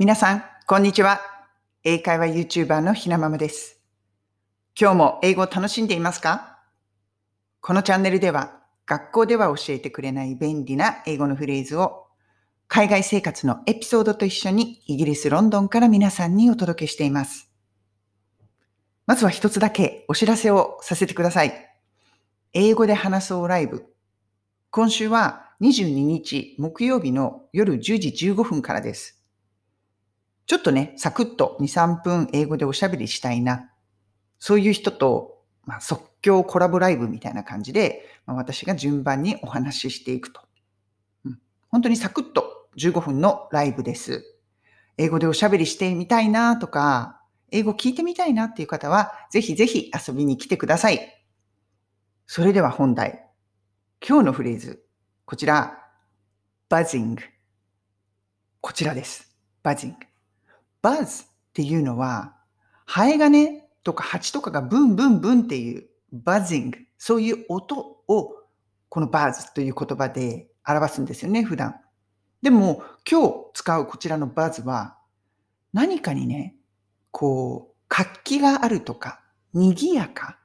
皆さん、こんにちは。英会話 YouTuber のひなままです。今日も英語を楽しんでいますか？このチャンネルでは、学校では教えてくれない便利な英語のフレーズを、海外生活のエピソードと一緒にイギリス・ロンドンから皆さんにお届けしています。まずは一つだけお知らせをさせてください。英語で話そうライブ。今週は22日木曜日の夜10時15分からです。ちょっとね、サクッと2、3分英語でおしゃべりしたいな。そういう人と、まあ、即興コラボライブみたいな感じで、まあ、私が順番にお話ししていくと、うん。本当にサクッと15分のライブです。英語でおしゃべりしてみたいなとか、英語聞いてみたいなっていう方は、ぜひぜひ遊びに来てください。それでは本題。今日のフレーズ。こちら、buzzing。こちらです。buzzing。バズっていうのは、ハエがね、とか蜂とかがブンブンブンっていうバズィング、そういう音をこのバズという言葉で表すんですよね、普段。でも今日使うこちらのバズは何かにね、こう、活気があるとか、賑やか。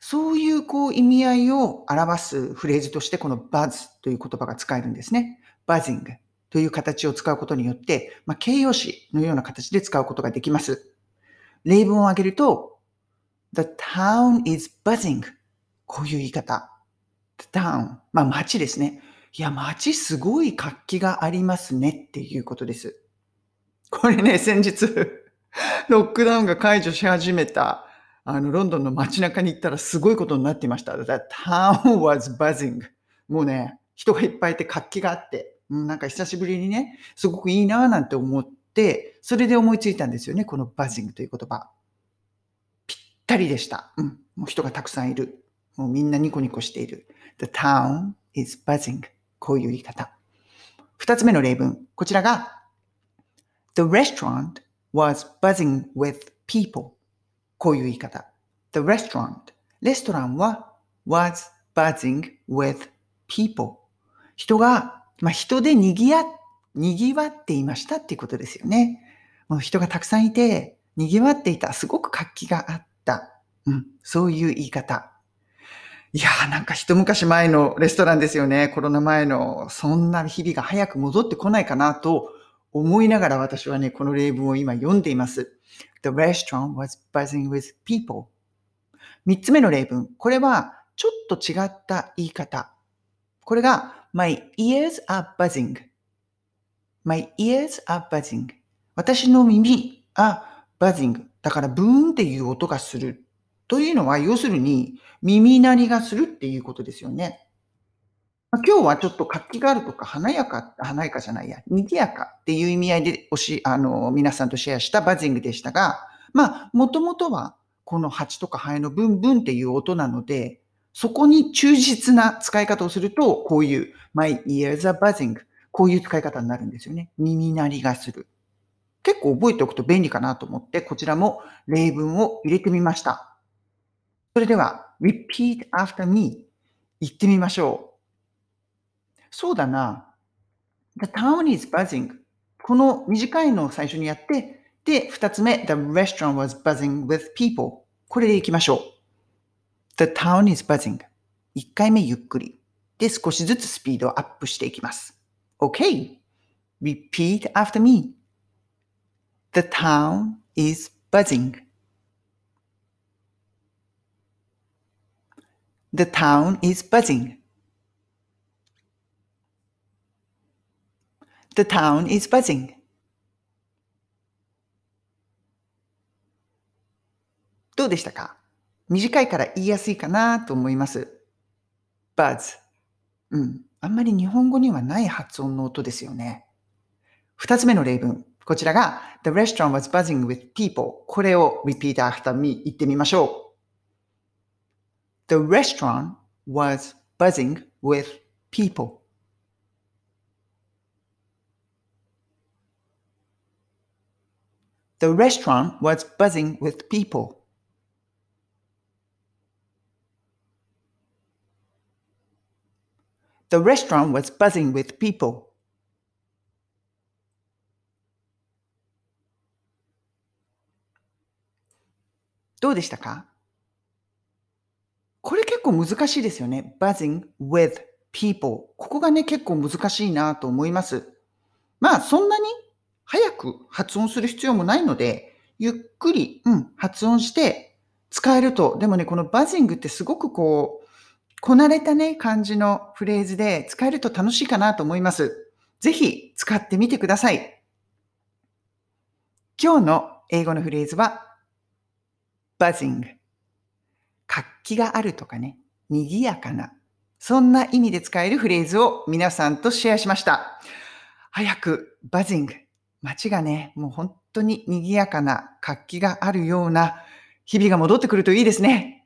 そういうこう意味合いを表すフレーズとしてこのバズという言葉が使えるんですね。バズィング。という形を使うことによって、まあ、形容詞のような形で使うことができます。例文を挙げると、The town is buzzing. こういう言い方。The town. まあ街ですね。いや、街すごい活気がありますねっていうことです。これね、先日、ロックダウンが解除し始めた、あの、ロンドンの街中に行ったらすごいことになっていました。The town was buzzing. もうね、人がいっぱいいて活気があって、なんか久しぶりにね、すごくいいなぁなんて思って、それで思いついたんですよね、このバズィングという言葉。ぴったりでした。うん、もう人がたくさんいる。もうみんなニコニコしている。The town is buzzing. こういう言い方。二つ目の例文。こちらが The restaurant was buzzing with people. こういう言い方。The restaurant. レストランは was buzzing with people. 人がまあ、人で賑や、賑わっていましたっていうことですよね。もう人がたくさんいて、賑わっていた。すごく活気があった。うん、そういう言い方。いやーなんか一昔前のレストランですよね。コロナ前の、そんな日々が早く戻ってこないかなと思いながら私はね、この例文を今読んでいます。The restaurant was buzzing with people. 三つ目の例文。これはちょっと違った言い方。これが My ears are buzzing. My ears are buzzing. 私の耳、あ、buzzing。だからブーンっていう音がする。というのは、要するに耳鳴りがするっていうことですよね。今日はちょっと活気があるとか、華やか、華やかじゃないや、賑やかっていう意味合いでおし、あの、皆さんとシェアしたバズィングでしたが、まあ、もともとは、この蜂とかハエのブンブンっていう音なので、そこに忠実な使い方をすると、こういう my ears are buzzing こういう使い方になるんですよね。耳鳴りがする。結構覚えておくと便利かなと思って、こちらも例文を入れてみました。それでは、repeat after me 言ってみましょう。そうだな。The town is buzzing この短いのを最初にやって、で、二つ目、the restaurant was buzzing with people これでいきましょう。The town is buzzing. 1回目ゆっくり。で、少しずつスピードをアップしていきます。OK. Repeat after me. The town is buzzing. The town is buzzing. The town is buzzing. どうでしたか短いから言いやすいかなと思います。buzz。うん。あんまり日本語にはない発音の音ですよね。二つ目の例文。こちらが The restaurant was buzzing with people. これを repeat after me 言ってみましょう。The restaurant was buzzing with people. The restaurant was buzzing with people. The restaurant was buzzing with people.「どうでしたか?これ結構難しいですよね。buzzing with people。ここがね、結構難しいなと思います。まあ、そんなに早く発音する必要もないので、ゆっくり、うん、発音して使えると。でもね、このバズングってすごくこう、こなれたね、感じのフレーズで使えると楽しいかなと思います。ぜひ使ってみてください。今日の英語のフレーズは、buzzing。活気があるとかね、賑やかな。そんな意味で使えるフレーズを皆さんとシェアしました。早く、バズング。街がね、もう本当に賑やかな活気があるような日々が戻ってくるといいですね。